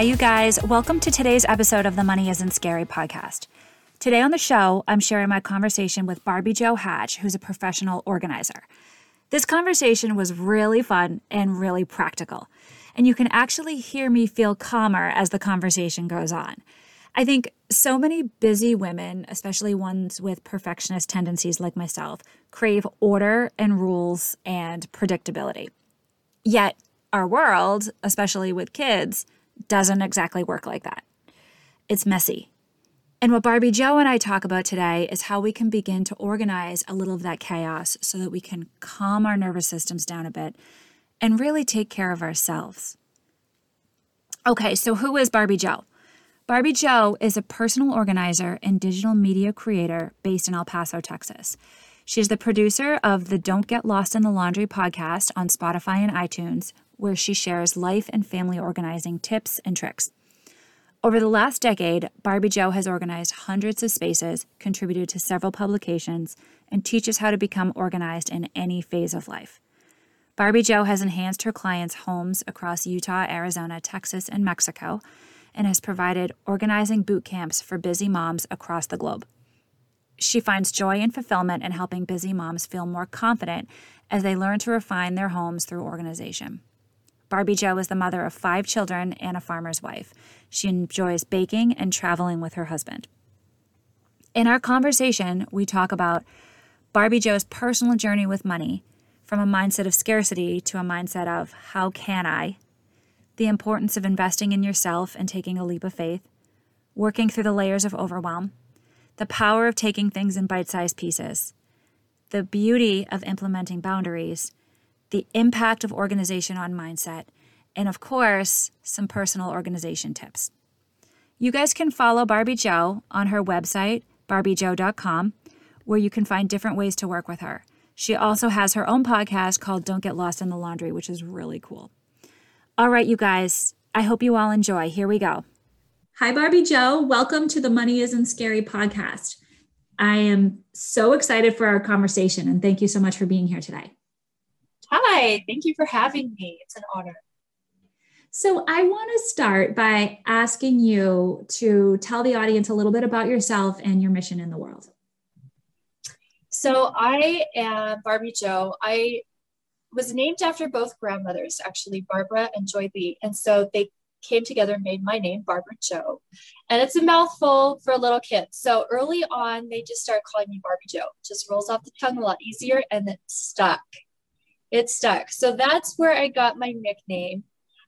Hi, you guys. Welcome to today's episode of the Money Isn't Scary podcast. Today on the show, I'm sharing my conversation with Barbie Jo Hatch, who's a professional organizer. This conversation was really fun and really practical, and you can actually hear me feel calmer as the conversation goes on. I think so many busy women, especially ones with perfectionist tendencies like myself, crave order and rules and predictability. Yet, our world, especially with kids, doesn't exactly work like that. It's messy. And what Barbie Jo and I talk about today is how we can begin to organize a little of that chaos so that we can calm our nervous systems down a bit and really take care of ourselves. Okay, so who is Barbie Jo? Barbie Jo is a personal organizer and digital media creator based in El Paso, Texas. She's the producer of the Don't Get Lost in the Laundry podcast on Spotify and iTunes, where she shares life and family organizing tips and tricks. Over the last decade, Barbie Jo has organized hundreds of spaces, contributed to several publications, and teaches how to become organized in any phase of life. Barbie Jo has enhanced her clients' homes across Utah, Arizona, Texas, and Mexico, and has provided organizing boot camps for busy moms across the globe. She finds joy and fulfillment in helping busy moms feel more confident as they learn to refine their homes through organization. Barbie Jo is the mother of five children and a farmer's wife. She enjoys baking and traveling with her husband. In our conversation, we talk about Barbie Jo's personal journey with money from a mindset of scarcity to a mindset of how can I, the importance of investing in yourself and taking a leap of faith, working through the layers of overwhelm, the power of taking things in bite sized pieces, the beauty of implementing boundaries, the impact of organization on mindset, and of course, some personal organization tips. You guys can follow Barbie Jo on her website, barbiejo.com, where you can find different ways to work with her. She also has her own podcast called Don't Get Lost in the Laundry, which is really cool. All right, you guys, I hope you all enjoy. Here we go. Hi, Barbie Jo. Welcome to the Money Isn't Scary podcast. I am so excited for our conversation and thank you so much for being here today. Hi, thank you for having me. It's an honor. So, I want to start by asking you to tell the audience a little bit about yourself and your mission in the world. So, I am Barbie Jo. I was named after both grandmothers, actually, Barbara and Joy Lee. And so they came together and made my name, Barbara Jo. And it's a mouthful for a little kid. So early on, they just started calling me Barbie Jo. Just rolls off the tongue a lot easier and it stuck it stuck. So that's where I got my nickname.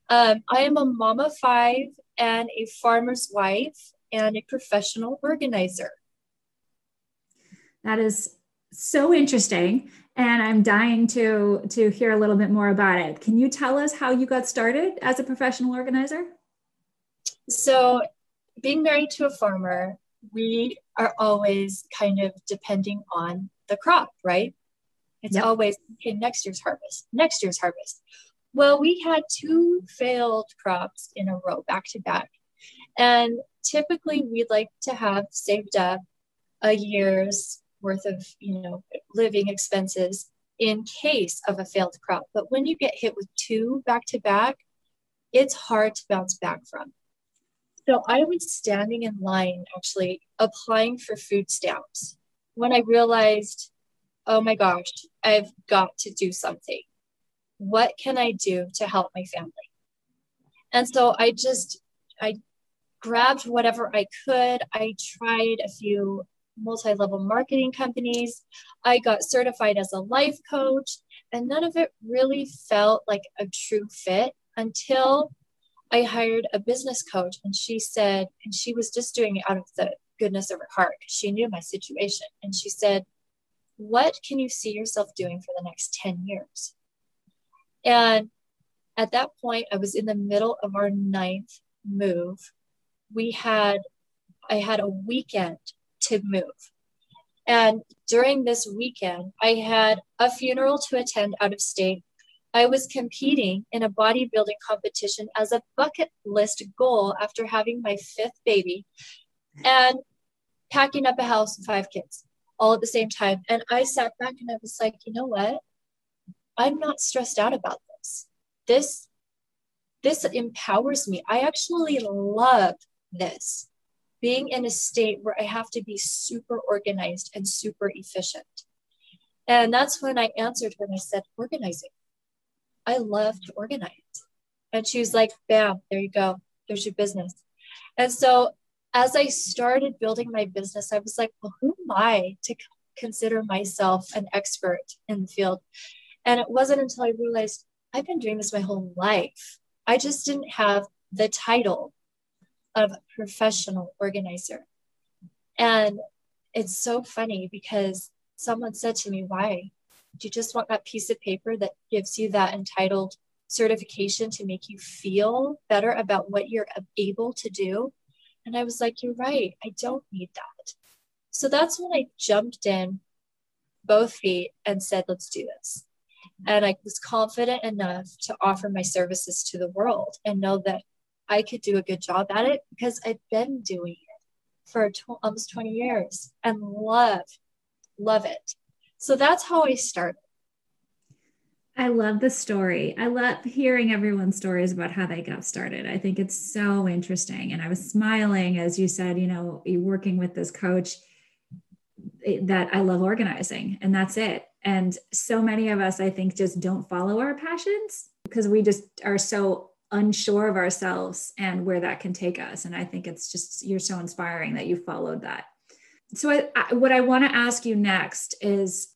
Um, I am a mom of five and a farmer's wife and a professional organizer. That is so interesting and i'm dying to to hear a little bit more about it can you tell us how you got started as a professional organizer so being married to a farmer we are always kind of depending on the crop right it's yep. always, okay, next year's harvest, next year's harvest. Well, we had two failed crops in a row, back to back. And typically we'd like to have saved up a year's worth of, you know, living expenses in case of a failed crop. But when you get hit with two back to back, it's hard to bounce back from. So I was standing in line actually applying for food stamps when I realized oh my gosh, I've got to do something. What can I do to help my family? And so I just, I grabbed whatever I could. I tried a few multi level marketing companies. I got certified as a life coach, and none of it really felt like a true fit until I hired a business coach. And she said, and she was just doing it out of the goodness of her heart. She knew my situation. And she said, what can you see yourself doing for the next 10 years? And At that point, I was in the middle of our ninth move. We had, I had a weekend to move. And during this weekend, I had a funeral to attend out of state. I was competing in a bodybuilding competition as a bucket list goal after having my fifth baby and packing up a house with five kids all at the same time. And I sat back and I was like, you know what? I'm not stressed out about this. This this empowers me. I actually love this being in a state where I have to be super organized and super efficient. And that's when I answered and I said, organizing. I love to organize. And she was like, bam, there you go. There's your business. And so as I started building my business, I was like, well, who am I to consider myself an expert in the field? And it wasn't until I realized I've been doing this my whole life. I just didn't have the title of professional organizer. And it's so funny because someone said to me, Why? Do you just want that piece of paper that gives you that entitled certification to make you feel better about what you're able to do? And I was like, You're right. I don't need that. So that's when I jumped in both feet and said, Let's do this. And I was confident enough to offer my services to the world and know that I could do a good job at it because I've been doing it for almost 20 years and love, love it. So that's how I started. I love the story. I love hearing everyone's stories about how they got started. I think it's so interesting. And I was smiling as you said, you know, you're working with this coach eh, that I love organizing, and that's it. And so many of us, I think, just don't follow our passions because we just are so unsure of ourselves and where that can take us. And I think it's just, you're so inspiring that you followed that. So, I, I, what I want to ask you next is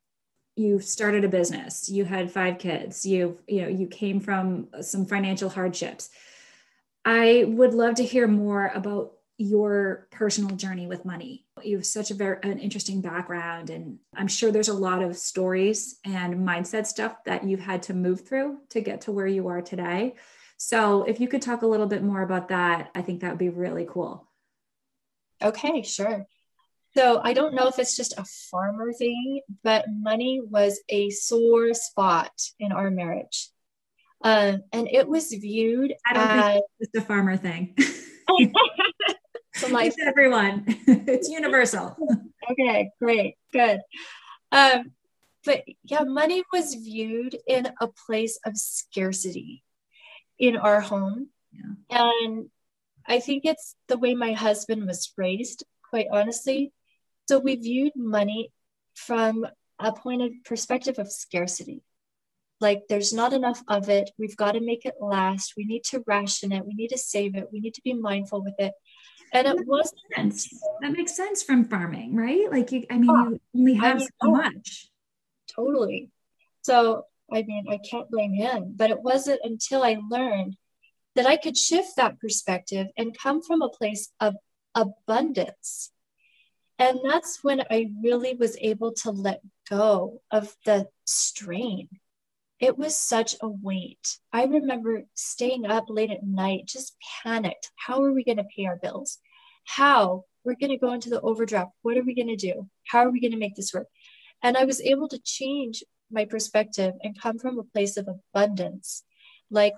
you started a business, you had five kids, you you know, you came from some financial hardships. I would love to hear more about your personal journey with money. You have such a very an interesting background and I'm sure there's a lot of stories and mindset stuff that you've had to move through to get to where you are today. So if you could talk a little bit more about that, I think that would be really cool. Okay, sure. So I don't know if it's just a farmer thing, but money was a sore spot in our marriage. Um, and it was viewed I don't as think it's a farmer thing. so like it's everyone. it's universal. Okay, great, good. Um, but yeah, money was viewed in a place of scarcity in our home. Yeah. And I think it's the way my husband was raised, quite honestly. So we viewed money from a point of perspective of scarcity. Like there's not enough of it. We've got to make it last. We need to ration it. We need to save it. We need to be mindful with it. And it was sense. That makes sense from farming, right? Like you, I mean, oh, you only have I mean, so much. Totally. So I mean, I can't blame him, but it wasn't until I learned that I could shift that perspective and come from a place of abundance. And that's when I really was able to let go of the strain. It was such a weight. I remember staying up late at night, just panicked. How are we going to pay our bills? How? We're going to go into the overdraft. What are we going to do? How are we going to make this work? And I was able to change my perspective and come from a place of abundance. Like,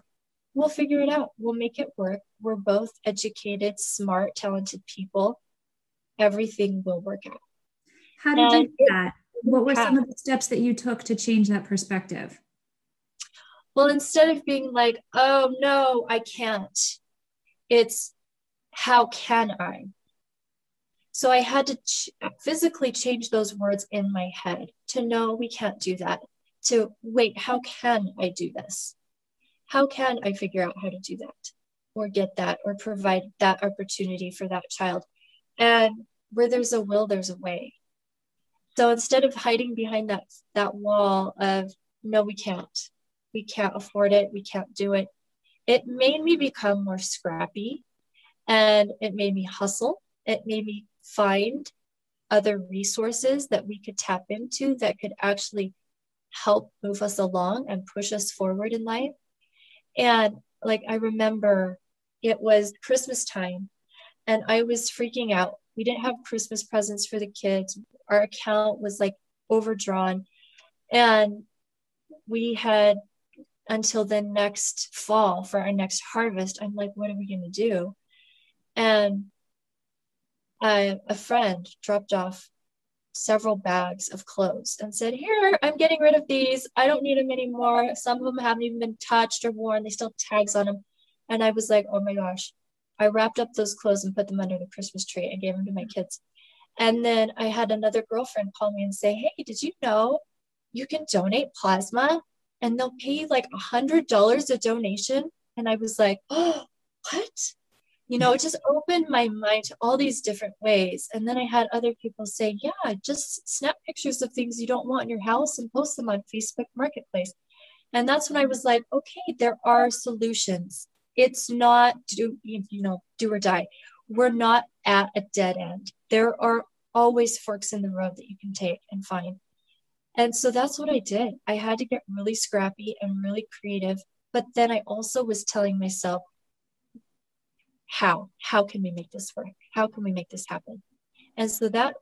we'll figure it out, we'll make it work. We're both educated, smart, talented people. Everything will work out. How did and you do that? What were some of the steps that you took to change that perspective? Well, instead of being like, oh no, I can't, it's how can I? So I had to ch- physically change those words in my head to know we can't do that. To wait, how can I do this? How can I figure out how to do that or get that or provide that opportunity for that child? And where there's a will, there's a way. So instead of hiding behind that that wall of no, we can't, we can't afford it, we can't do it, it made me become more scrappy and it made me hustle. It made me find other resources that we could tap into that could actually help move us along and push us forward in life. And like I remember it was Christmas time and I was freaking out. We didn't have Christmas presents for the kids. Our account was like overdrawn. And we had until the next fall for our next harvest. I'm like, what are we going to do? And a friend dropped off several bags of clothes and said, Here, I'm getting rid of these. I don't need them anymore. Some of them haven't even been touched or worn, they still have tags on them. And I was like, Oh my gosh. I wrapped up those clothes and put them under the Christmas tree. and gave them to my kids. And then I had another girlfriend call me and say, Hey, did you know you can donate plasma and they'll pay you like a hundred dollars a donation? And I was like, Oh, what? you know, it just opened my mind to all these different ways. And then I had other people say, yeah, just snap pictures of things you don't want in your house and post them on Facebook Marketplace. And that's when I was like, okay, there are solutions. It's not do you know do or die. We're not at a dead end. There are always forks in the road that you can take and find. And so that's what I did. I had to get really scrappy and really creative. But then I also was telling myself, how how can we make this work how can we make this happen and so that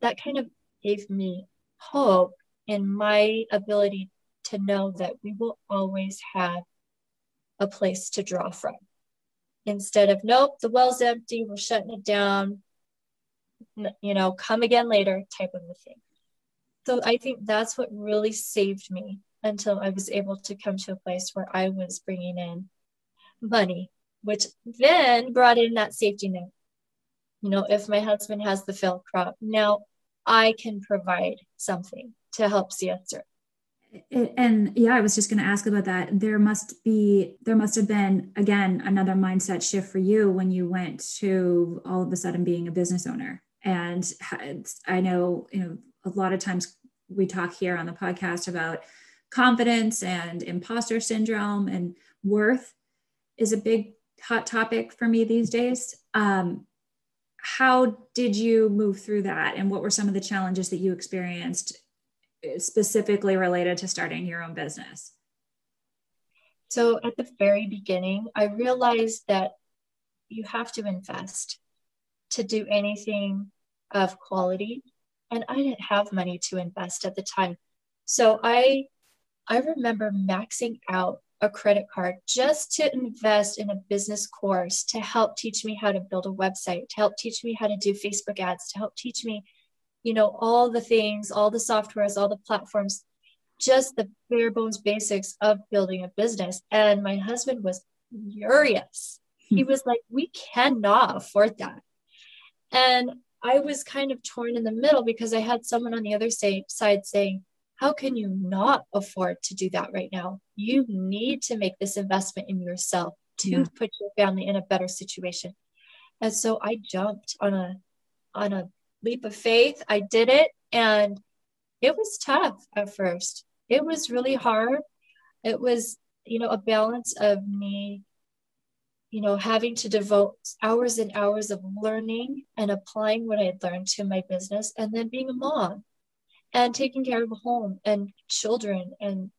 that kind of gave me hope in my ability to know that we will always have a place to draw from instead of nope the well's empty we're shutting it down you know come again later type of a thing so i think that's what really saved me until i was able to come to a place where i was bringing in money which then brought in that safety net. You know, if my husband has the failed crop, now I can provide something to help see us through. And yeah, I was just going to ask about that. There must be, there must have been, again, another mindset shift for you when you went to all of a sudden being a business owner. And I know, you know, a lot of times we talk here on the podcast about confidence and imposter syndrome and worth is a big hot topic for me these days. Um, how did you move through that, and what were some of the challenges that you experienced specifically related to starting your own business? So, at the very beginning, I realized that you have to invest to do anything of quality. And I didn't have money to invest at the time. So I I remember maxing out a credit card just to invest in a business course to help teach me how to build a website, to help teach me how to do Facebook ads, to help teach me, you know, all the things, all the softwares, all the platforms, just the bare bones basics of building a business. And my husband was furious. He hmm. was like, we cannot afford that. And I was kind of torn in the middle because I had someone on the other side saying, how can you not afford to do that right now? You need to make this investment in yourself to yeah. put your family in a better situation. And so I jumped on a on a leap of faith. I did it and it was tough at first. It was really hard. It was, you know, a balance of me you know, having to devote hours and hours of learning and applying what I had learned to my business, and then being a mom and taking care of a home and children and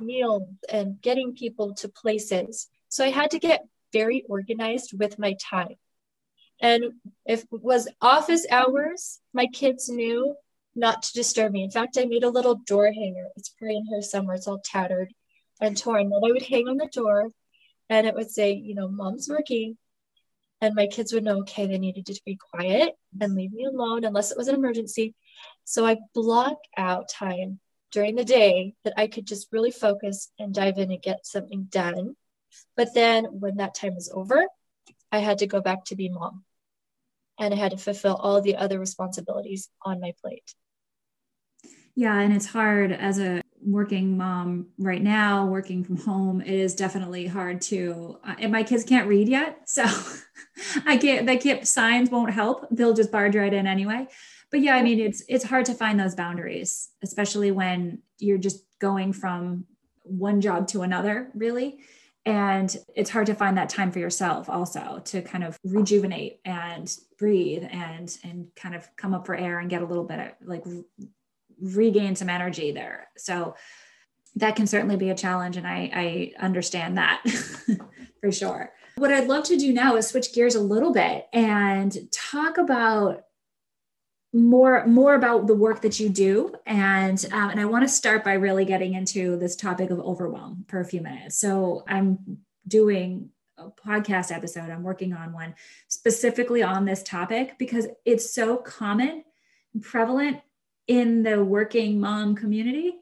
meals and getting people to places. So I had to get very organized with my time. And if it was office hours, my kids knew not to disturb me. In fact, I made a little door hanger. It's probably in here somewhere. It's all tattered and torn that I would hang on the door and it would say, you know, mom's working. And my kids would know, okay, they needed to be quiet and leave me alone unless it was an emergency. So I block out time during the day that I could just really focus and dive in and get something done. But then when that time was over, I had to go back to be mom and I had to fulfill all the other responsibilities on my plate. Yeah, and it's hard as a working mom right now, working from home. It is definitely hard to, uh, and my kids can't read yet, so I can't. They can't signs won't help. They'll just barge right in anyway but yeah, I mean, it's it's hard to find those boundaries, especially when you're just going from one job to another, really. And it's hard to find that time for yourself also to kind of rejuvenate and breathe and and kind of come up for air and get a little bit of like regain some energy there. So that can certainly be a challenge and i i understand that for sure what i'd love to do now is switch gears a little bit and talk about more more about the work that you do. And um, and i want to start by really getting into this topic of overwhelm for a few minutes. So i'm doing a podcast episode i'm working on one specifically on this topic because it's so common and prevalent in the working mom community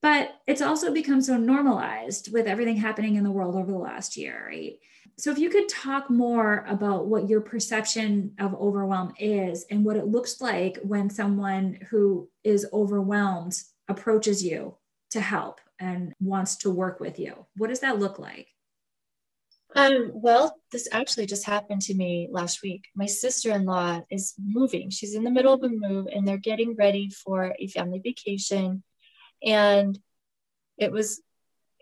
but it's also become so normalized with everything happening in the world over the last year right so, if you could talk more about what your perception of overwhelm is and what it looks like when someone who is overwhelmed approaches you to help and wants to work with you, what does that look like? Um, well, this actually just happened to me last week. My sister in law is moving. She's in the middle of a move and they're getting ready for a family vacation. And it was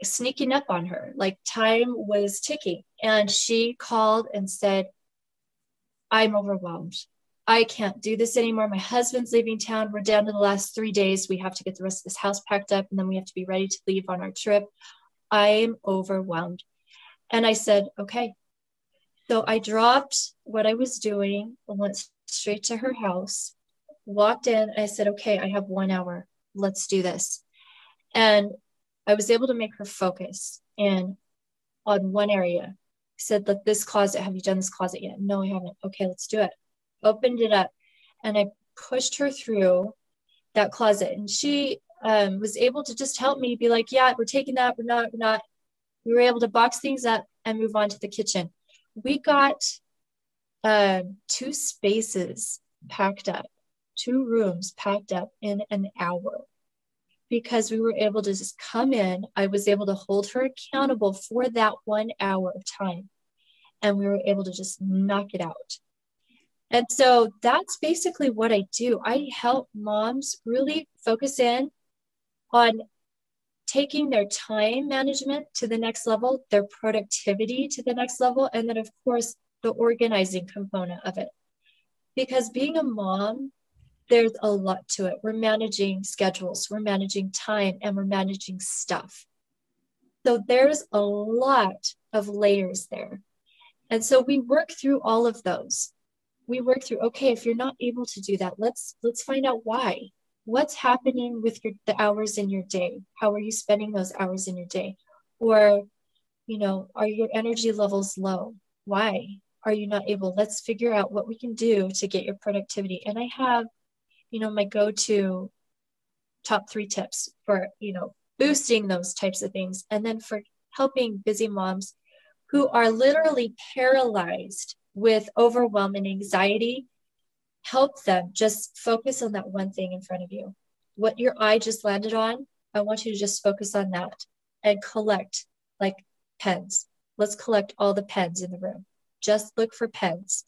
sneaking up on her. Like time was ticking. And she called and said, I'm overwhelmed. I can't do this anymore. My husband's leaving town. We're down to the last three days. We have to get the rest of this house packed up and then we have to be ready to leave on our trip. I'm overwhelmed. And I said, okay. So I dropped what I was doing and went straight to her house, walked in. I said, okay, I have one hour. Let's do this. And I was able to make her focus and on one area. said, Look, this closet, have you done this closet yet? No, I haven't. Okay, let's do it. Opened it up and I pushed her through that closet. And she um, was able to just help me be like, Yeah, we're taking that, we're not, we're not. We were able to box things up and move on to the kitchen. We got um, two spaces packed up, two rooms packed up in an hour because we were able to just come in. I was able to hold her accountable for that one hour of time. And we were able to just knock it out. And so that's basically what I do. I help moms really focus in on taking their time management to the next level, their productivity to the next level, and then, of course, the organizing component of it. Because being a mom there's a lot to it. We're managing schedules, we're managing time, and we're managing stuff. So there's a lot of layers there. And so we work through all of those. We work through, okay, if you're not able to do that, let's let's find out why. What's happening with your the hours in your day? How are you spending those hours in your day? Or, you know, are your energy levels low? Why are you not able? Let's figure out what we can do to get your productivity. And I have you know, my go-to top three tips for, you know, boosting those types of things. And then for helping busy moms who are literally paralyzed with overwhelm and anxiety, help them just focus on that one thing in front of you. What your eye just landed on, I want you to just focus on that and collect like pens. Let's collect all the pens in the room. Just look for pens.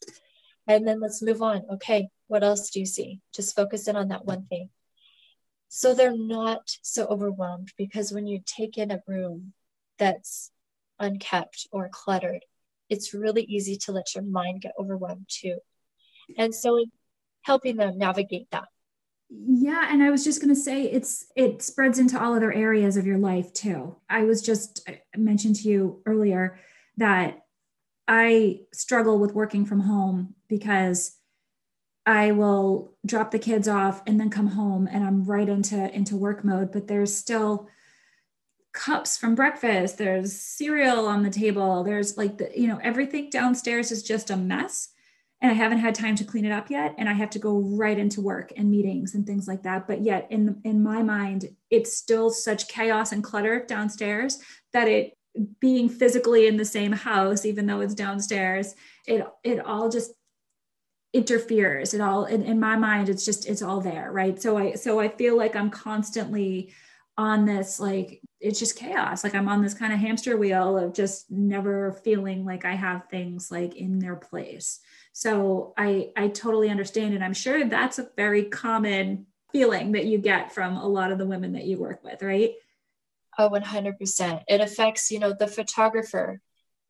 And then let's move on. Okay, what else do you see? Just focus in on that one thing. So they're not so overwhelmed because when you take in a room that's unkept or cluttered, it's really easy to let your mind get overwhelmed too. And so helping them navigate that. Yeah, and I was just going to say it's it spreads into all other areas of your life too. I was just I mentioned to you earlier that I struggle with working from home because I will drop the kids off and then come home and I'm right into into work mode but there's still cups from breakfast there's cereal on the table there's like the you know everything downstairs is just a mess. And I haven't had time to clean it up yet and I have to go right into work and meetings and things like that. But yet in in my mind it's still such chaos and clutter downstairs that it being physically in the same house even though it's downstairs it it all just interferes it all. In, in my mind it's just it's all there right? So i so i feel like i'm constantly on this like it's just chaos. Like i'm on this kind of hamster wheel of just never feeling like i have things like in their place. So i i totally understand and i'm sure that's a very common feeling that you get from a lot of the women that you work with right? Oh, 100%. It affects, you know, the photographer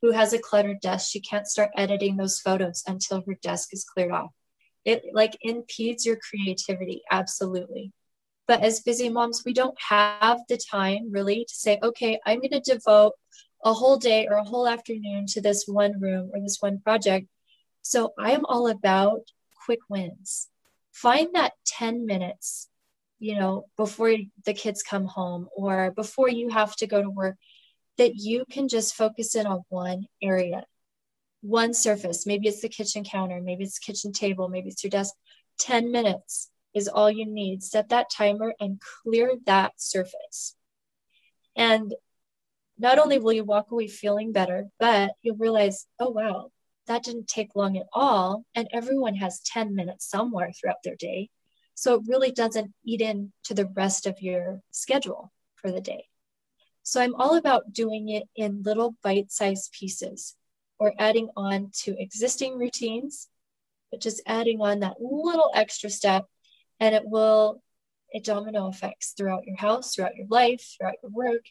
who has a cluttered desk. She can't start editing those photos until her desk is cleared off. It like impedes your creativity. Absolutely. But as busy moms, we don't have the time really to say, okay, I'm going to devote a whole day or a whole afternoon to this one room or this one project. So I am all about quick wins. Find that 10 minutes, you know, before the kids come home or before you have to go to work that you can just focus in on one area, one surface. Maybe it's the kitchen counter, maybe it's kitchen table, maybe it's your desk. 10 minutes is all you need. Set that timer and clear that surface. And not only will you walk away feeling better, but you'll realize, oh, wow, that didn't take long at all. And everyone has 10 minutes somewhere throughout their day. So it really doesn't eat into the rest of your schedule for the day. So I'm all about doing it in little bite sized pieces or adding on to existing routines, but just adding on that little extra step and it will, it domino effects throughout your house, throughout your life, throughout your work.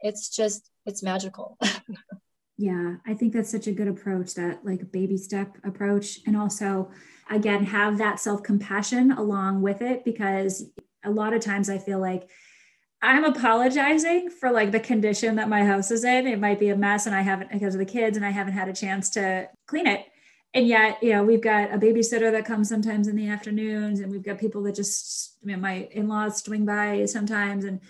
It's just, it's magical. yeah, I think that's such a good approach, that like baby step approach. And also, again, have that self compassion along with it because a lot of times I feel like I'm apologizing for like the condition that my house is in. It might be a mess and I haven't because of the kids and I haven't had a chance to clean it. And yet, you know, we've got a babysitter that comes sometimes in the afternoons and we've got people that just, you know, my in-laws swing by sometimes. And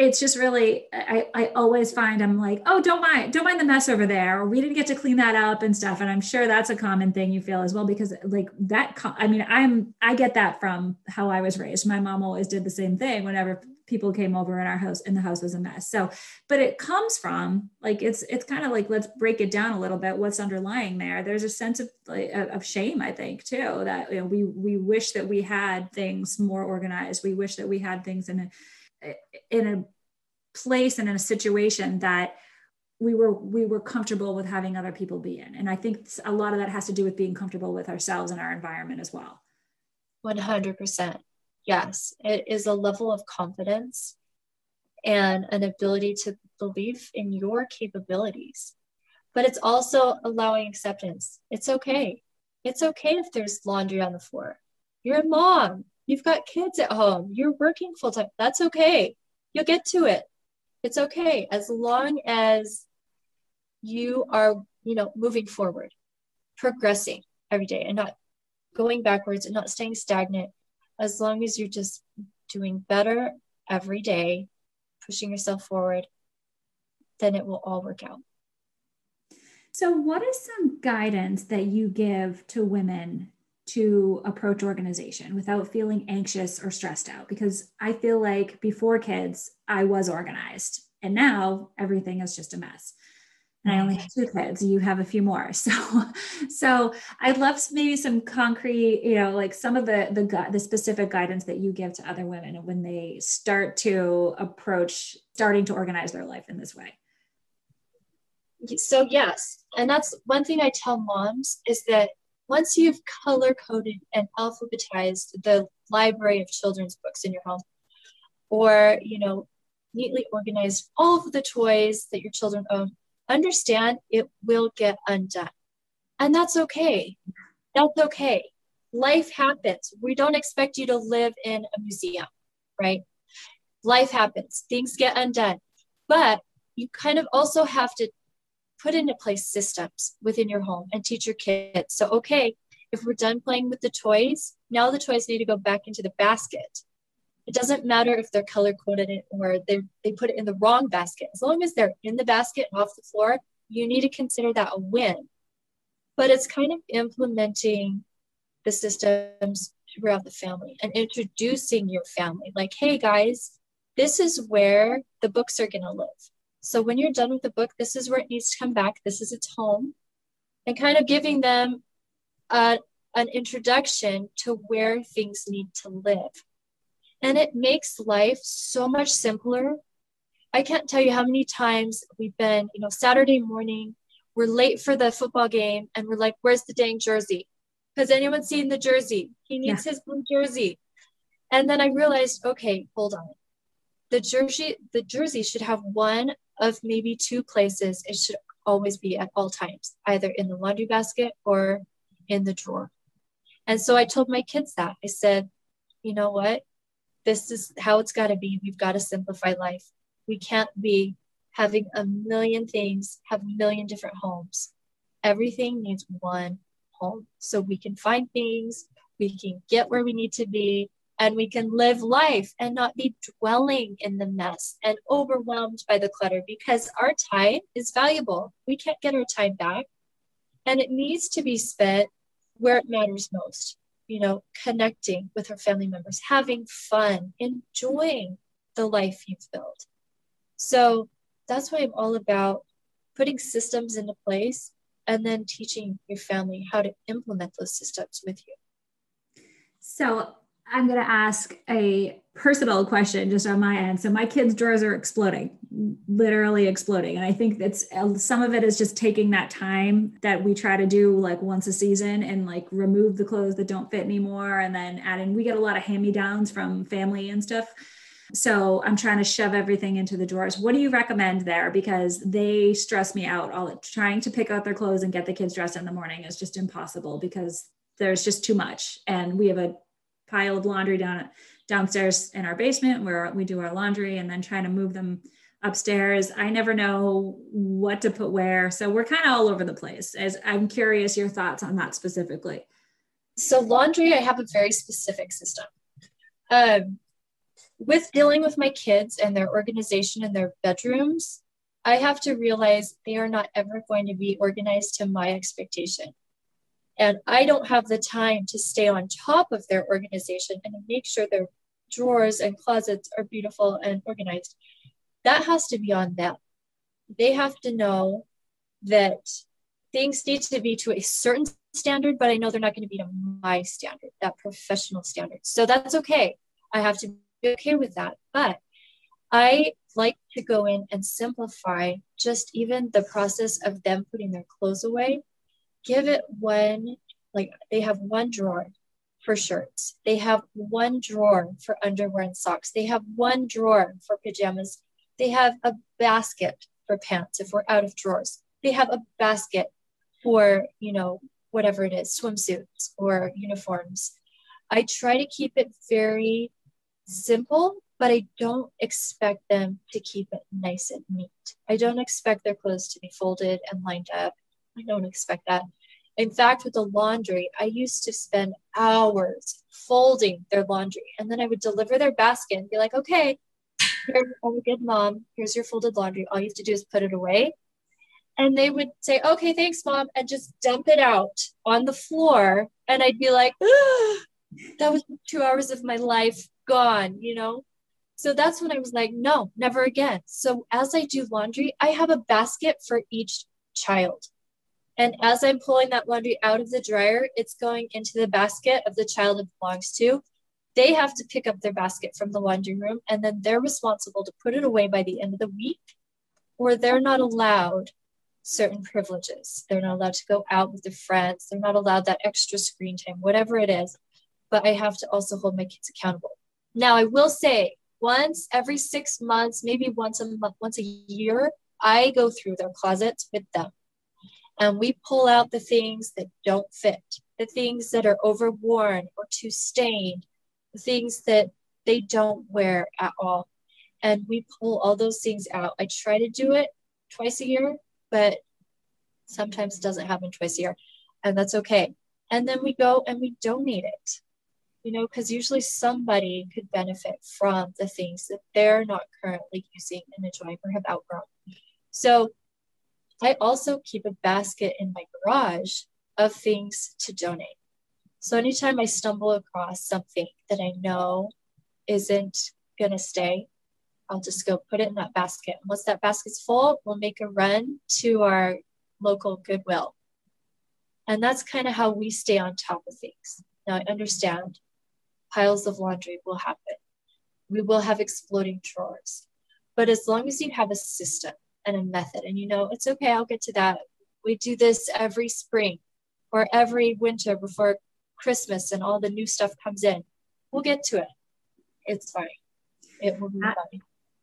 it's just really, I, I always find I'm like, oh, don't mind, don't mind the mess over there. Or we didn't get to clean that up and stuff. And I'm sure that's a common thing you feel as well, because like that, I mean, I'm, I get that from how I was raised. My mom always did the same thing whenever people came over in our house and the house was a mess so but it comes from like it's it's kind of like let's break it down a little bit what's underlying there there's a sense of of shame i think too that you know we we wish that we had things more organized we wish that we had things in a in a place and in a situation that we were we were comfortable with having other people be in and i think a lot of that has to do with being comfortable with ourselves and our environment as well 100% yes, it is a level of confidence and an ability to believe in your capabilities. But it's also allowing acceptance. It's okay. It's okay if there's laundry on the floor. You're a mom. You've got kids at home. You're working full time. That's okay. You'll get to it. It's okay as long as you are, you know, moving forward, progressing every day and not going backwards and not staying stagnant as long as you're just doing better every day, pushing yourself forward, then it will all work out. So, what is some guidance that you give to women to approach organization without feeling anxious or stressed out? Because I feel like before kids, I was organized, and now everything is just a mess and I only have two kids. You have a few more, so so I'd love maybe some concrete, you know, like some of the the the specific guidance that you give to other women when they start to approach starting to organize their life in this way. So yes, and that's one thing I tell moms is that once you've color coded and alphabetized the library of children's books in your home, or you know, neatly organized all of the toys that your children own understand it will get undone. And that's okay. That's okay. Life happens. We don't expect you to live in a museum, right? Life happens, things get undone. But you kind of also have to put into place systems within your home and teach your kids. So, okay, if we're done playing with the toys, now the toys need to go back into the basket. It doesn't matter if they're color coded or they they put it in the wrong basket. As long as they're in the basket off the floor, you need to consider that a win. But it's kind of implementing the systems throughout the family and introducing your family. Like, hey guys, this is where the books are going to live. So when you're done with the book, this is where it needs to come back. This is its home. And kind of giving them a, an introduction to where things need to live and it makes life so much simpler. I can't tell you how many times we've been, you know, Saturday morning, we're late for the football game and we're like, where's the dang jersey? Has anyone seen the jersey? He needs yeah. his blue jersey. And then I realized, okay, hold on. The jersey, the jersey should have one of maybe two places. It should always be at all times, either in the laundry basket or in the drawer. And so I told my kids that. I said, you know what? this is how it's got to be. We've got to simplify life. We can't be having a million things, have a million different homes. Everything needs one home so we can find things, we can get where we need to be, and we can live life and not be dwelling in the mess and overwhelmed by the clutter because our time is valuable. We can't get our time back, and it needs to be spent where it matters most you know, connecting with our family members, having fun, enjoying the life you've built. So that's why I'm all about putting systems into place and then teaching your family how to implement those systems with you. So I'm going to ask a personal question just on my end. So my kids' drawers are exploding, literally exploding. And I think that's uh, some of it is just taking that time that we try to do like once a season and like remove the clothes that don't fit anymore. And then add in, we get a lot of hand me downs from family and stuff. So I'm trying to shove everything into the drawers. What do you recommend there? Because they stress me out. All trying to pick out their clothes and get the kids dressed in the morning is just impossible because there's just too much. And we have a pile of laundry down downstairs in our basement where we do our laundry and then trying to move them upstairs. I never know what to put where. So we're kind of all over the place. As I'm curious your thoughts on that specifically. So laundry, I have a very specific system. Um, with dealing with my kids and their organization in their bedrooms, I have to realize they are not ever going to be organized to my expectation. And I don't have the time to stay on top of their organization and make sure their drawers and closets are beautiful and organized. That has to be on them. They have to know that things need to be to a certain standard, but I know they're not going to be to my standard, that professional standard. So that's okay. I have to be okay with that. But I like to go in and simplify just even the process of them putting their clothes away give it one, like they have one drawer for shirts. They have one drawer for underwear and socks. They have one drawer for pajamas. They have a basket for pants if we're out of drawers. They have a basket for, you know, whatever it is, swimsuits or uniforms. I try to keep it very simple, but I don't expect them to keep it nice and neat. I don't expect their clothes to be folded and lined up I don't expect that. In fact, with the laundry, I used to spend hours folding their laundry. And then I would deliver their basket and be like, okay, I'm a good mom. Here's your folded laundry. All you have to do is put it away. And they would say, okay, thanks, mom, and just dump it out on the floor. And I'd be like, ah, that was two hours of my life gone, you know? So that's when I was like, no, never again. So as I do laundry, I have a basket for each child. And as I'm pulling that laundry out of the dryer, it's going into the basket of the child it belongs to. They have to pick up their basket from the laundry room and then they're responsible to put it away by the end of the week, or they're not allowed certain privileges. They're not allowed to go out with their friends. They're not allowed that extra screen time, whatever it is. But I have to also hold my kids accountable. Now, I will say once every six months, maybe once a month, once a year, I go through their closets with them and we pull out the things that don't fit, the things that are overworn or too stained, the things that they don't wear at all. And we pull all those things out. I try to do it twice a year, but sometimes it doesn't happen twice a year, and that's okay. And then we go and we donate it, you know, because usually somebody could benefit from the things that they're not currently using and enjoying or have outgrown. So I also keep a basket in my garage of things to donate. So anytime I stumble across something that I know isn't going to stay, I'll just go put it in that basket. And once that basket's full, we'll make a run to our local Goodwill. And that's kind of how we stay on top of things. Now, I understand piles of laundry will happen. We will have exploding drawers. But as long as you have a system, and a method. And you know, it's okay, I'll get to that. We do this every spring or every winter before Christmas and all the new stuff comes in. We'll get to it. It's fine. It will be fine.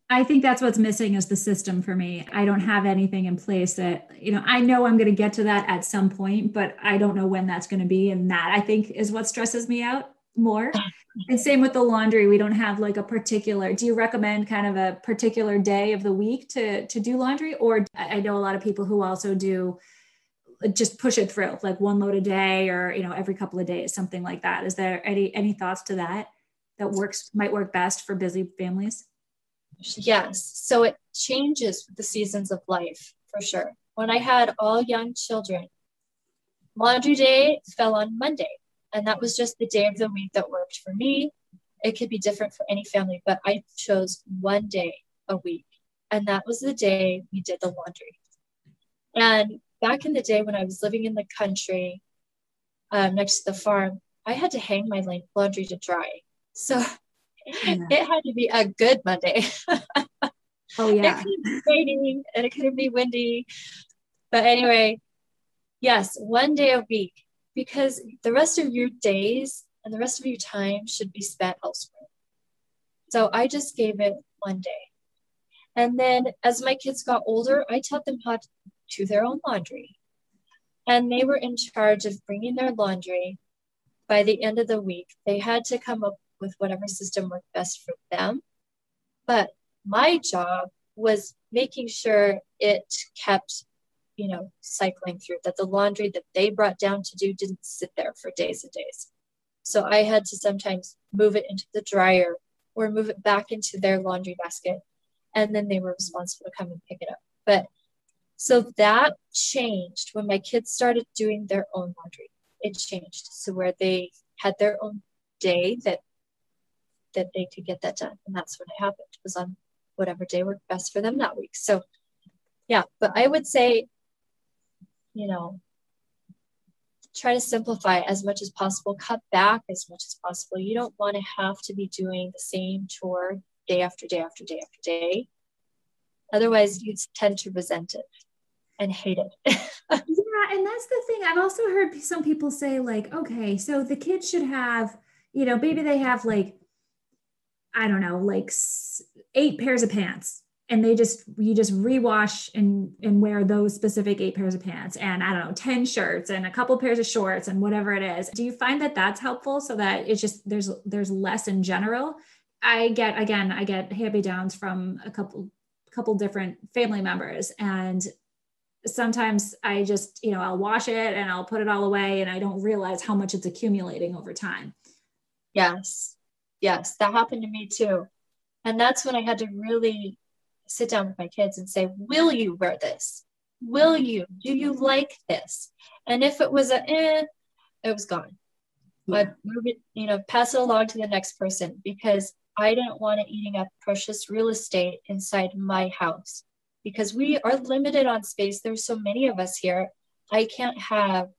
I think that's what's missing is the system for me. I don't have anything in place that, you know, I know I'm going to get to that at some point, but I don't know when that's going to be. And that I think is what stresses me out more And same with the laundry. We don't have like a particular. Do you recommend kind of a particular day of the week to to do laundry, or I know a lot of people who also do uh, just push it through, like one load a day, or you know every couple of days, something like that. Is there any any thoughts to that that works might work best for busy families? Yes. So it changes with the seasons of life for sure. When I had all young children, laundry day fell on Monday. And that was just the day of the week that worked for me. It could be different for any family, but I chose one day a week. And that was the day we did the laundry. And back in the day when I was living in the country um, next to the farm, I had to hang my laundry to dry. So yeah. it had to be a good Monday. oh yeah. it could be raining and it could be windy. But anyway, yes, one day a week because the rest of your days and the rest of your time should be spent elsewhere. So I just gave it one day. And then as my kids got older, I taught them how to do their own laundry. And they were in charge of bringing their laundry by the end of the week. They had to come up with whatever system worked best for them. But my job was making sure it kept, you know, cycling through, that the laundry that they brought down to do didn't sit there for days and days. So I had to sometimes move it into the dryer or move it back into their laundry basket. And then they were responsible to come and pick it up. But so that changed when my kids started doing their own laundry. It changed. So where they had their own day that that they could get that done. And that's when it happened, it was on whatever day worked best for them that week. So, yeah, but I would say, you know, try to simplify as much as possible, cut back as much as possible. You don't want to have to be doing the same chore day after day after day after day. Otherwise, you tend to resent it and hate it. yeah, and that's the thing. I've also heard some people say, like, okay, so the kids should have, you know, maybe they have like I don't know, like eight pairs of pants and they just you just rewash and and wear those specific eight pairs of pants and i don't know 10 shirts and a couple pairs of shorts and whatever it is. Do you find that that's helpful so that it's just there's there's less in general? I get again i get hand downs from a couple couple different family members and sometimes i just you know i'll wash it and i'll put it all away and i don't realize how much it's accumulating over time. Yes. Yes, that happened to me too. And that's when I had to really sit down with my kids and say, Will you wear this? Will you? Do you like this? And if it was a eh, it was gone. But move it, you know, pass it along to the next person because I didn't want it eating up precious real estate inside my house because we are limited on space. There's so many of us here. I can't have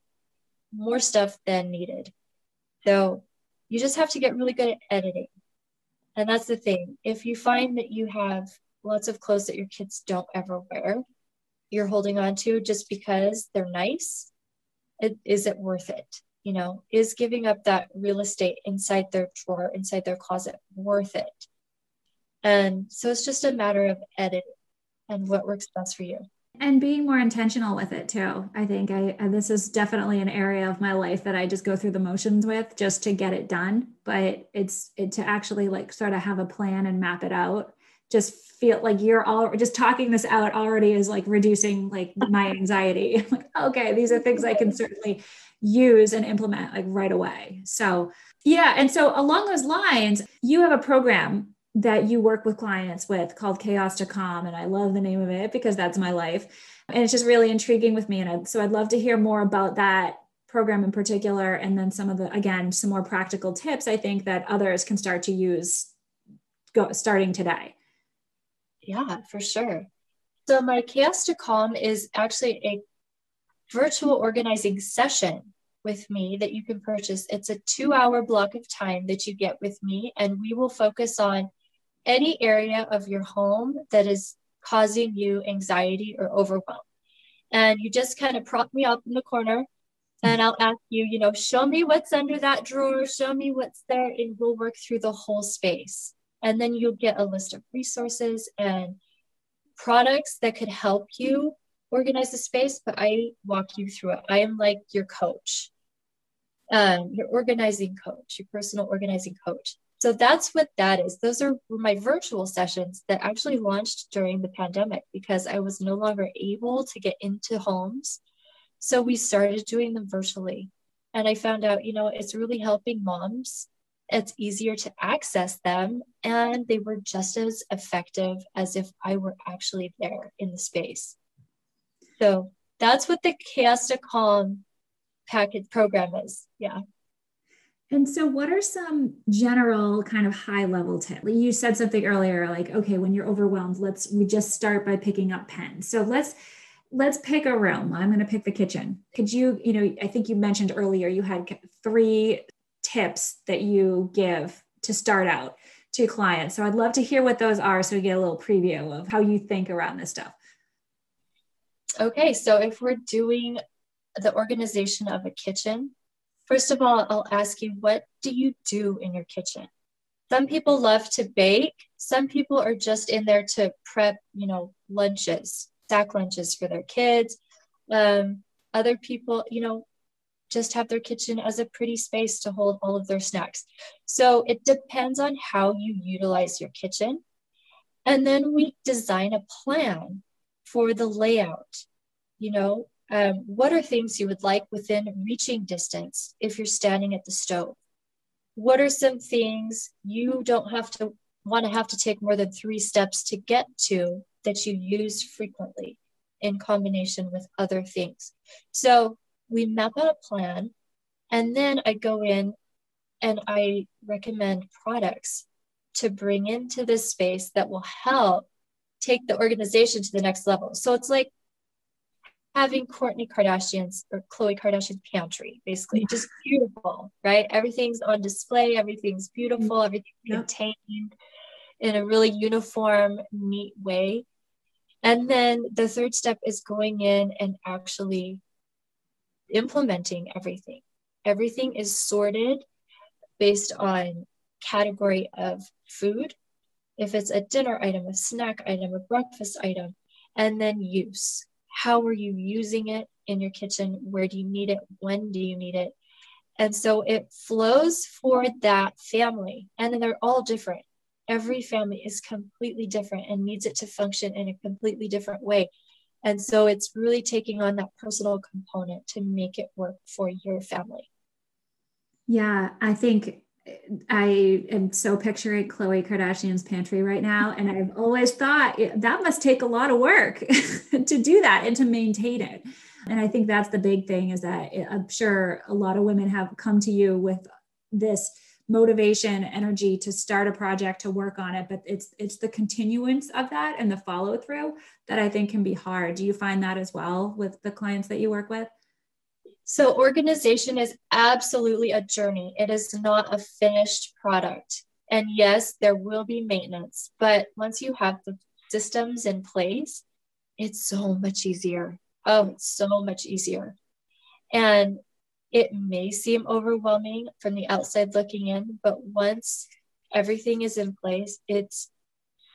more stuff than needed. So you just have to get really good at editing. And that's the thing. If you find that you have lots of clothes that your kids don't ever wear, you're holding on to just because they're nice, it, is it worth it? You know, is giving up that real estate inside their drawer, inside their closet worth it? And so it's just a matter of editing and what works best for you and being more intentional with it too i think i this is definitely an area of my life that i just go through the motions with just to get it done but it's it to actually like sort of have a plan and map it out just feel like you're all just talking this out already is like reducing like my anxiety like okay these are things i can certainly use and implement like right away so yeah and so along those lines you have a program that you work with clients with called Chaos to Calm. And I love the name of it because that's my life. And it's just really intriguing with me. And I, so I'd love to hear more about that program in particular. And then some of the, again, some more practical tips I think that others can start to use go, starting today. Yeah, for sure. So my Chaos to Calm is actually a virtual organizing session with me that you can purchase. It's a two hour block of time that you get with me, and we will focus on any area of your home that is causing you anxiety or overwhelm. And you just kind of prop me up in the corner and I'll ask you, you know, show me what's under that drawer, show me what's there, and we'll work through the whole space. And then you'll get a list of resources and products that could help you organize the space, but I walk you through it. I am like your coach. um, your organizing coach, your personal organizing coach. So that's what that is. Those are my virtual sessions that actually launched during the pandemic because I was no longer able to get into homes. So we started doing them virtually. And I found out, you know, it's really helping moms. It's easier to access them, and they were just as effective as if I were actually there in the space. So that's what the Chaos to Calm package program is. Yeah. And so, what are some general kind of high level tips? You said something earlier, like, okay, when you're overwhelmed, let's we just start by picking up pens. So let's let's pick a room. I'm going to pick the kitchen. Could you, you know, I think you mentioned earlier you had three tips that you give to start out to clients. So I'd love to hear what those are, so we get a little preview of how you think around this stuff. Okay, so if we're doing the organization of a kitchen, first of all, I'll ask you, what do you do in your kitchen? Some people love to bake. Some people are just in there to prep, you know, lunches, sack lunches for their kids. Um, other people, you know, just have their kitchen as a pretty space to hold all of their snacks. So it depends on how you utilize your kitchen. And then we design a plan for the layout. You know, um, what are things you would like within reaching distance if you're standing at the stove? What are some things you don't have to want to have to take more than three steps to get to that you use frequently in combination with other things? So we map out a plan, and then I go in and I recommend products to bring into this space that will help take the organization to the next level. So it's like having Kourtney Kardashian's or Khloe Kardashian's pantry, basically, just beautiful, right? Everything's on display, everything's beautiful, mm-hmm. everything's yep. contained in a really uniform, neat way. And then the third step is going in and actually implementing everything. Everything is sorted based on category of food. If it's a dinner item, a snack item, a breakfast item, and then use. How are you using it in your kitchen? Where do you need it? When do you need it? And so it flows for that family. And then they're all different. Every family is completely different and needs it to function in a completely different way. And so it's really taking on that personal component to make it work for your family. Yeah, I think I am so picturing Khloe Kardashian's pantry right now. And I've always thought that must take a lot of work to do that and to maintain it. And I think that's the big thing is that I'm sure a lot of women have come to you with this motivation energy to start a project to work on it but it's it's the continuance of that and the follow through that i think can be hard do you find that as well with the clients that you work with so, organization is absolutely a journey, it is not a finished product. And yes, there will be maintenance, but once you have the systems in place, it's so much easier. Oh, it's so much easier. And it may seem overwhelming from the outside looking in, but once everything is in place, it's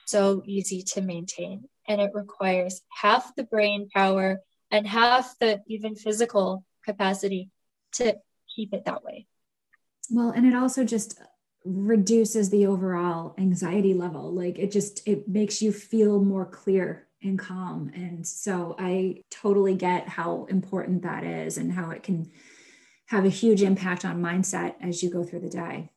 so easy to maintain. And it requires half the brain power and half the even physical capacity to keep it that way. Well, and it also just reduces the overall anxiety level. Like it just it makes you feel more clear and calm. And so I totally get how important that is and how it can have a huge impact on mindset as you go through the day.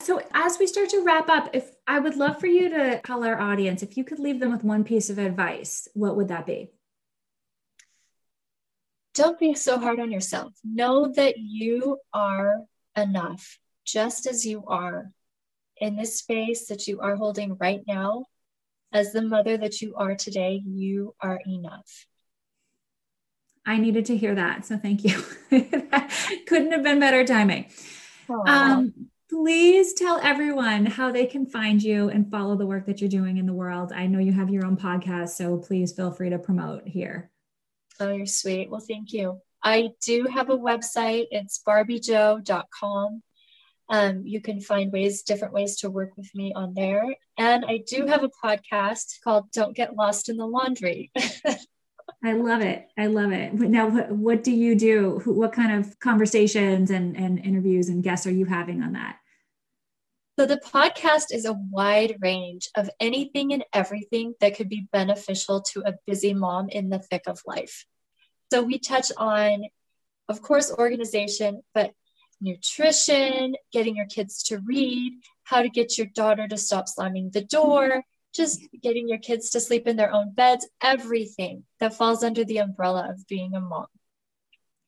So, as we start to wrap up, if I would love for you to tell our audience if you could leave them with one piece of advice, what would that be? don't be so hard on yourself. Know that you are enough just as you are in this space that you are holding right now. As the mother that you are today, you are enough. I needed to hear that. So thank you. Couldn't have been better timing. Um, please tell everyone how they can find you and follow the work that you're doing in the world. I know you have your own podcast, so please feel free to promote here. Oh, you're sweet. Well, thank you. I do have a website. It's barbiejo.com. Um, you can find ways, different ways to work with me on there. And I do have a podcast called Don't Get Lost in the Laundry. I love it. I love it. Now, what, what do you do? What kind of conversations and, and interviews and guests are you having on that? So, the podcast is a wide range of anything and everything that could be beneficial to a busy mom in the thick of life. So, we touch on, of course, organization, but nutrition, getting your kids to read, how to get your daughter to stop slamming the door, just getting your kids to sleep in their own beds, everything that falls under the umbrella of being a mom.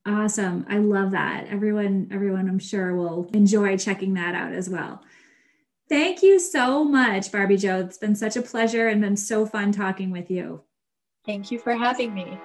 Awesome. I love that. Everyone, everyone I'm sure will enjoy checking that out as well. Thank you so much, Barbie Jo. It's been such a pleasure and been so fun talking with you. Thank you for having me.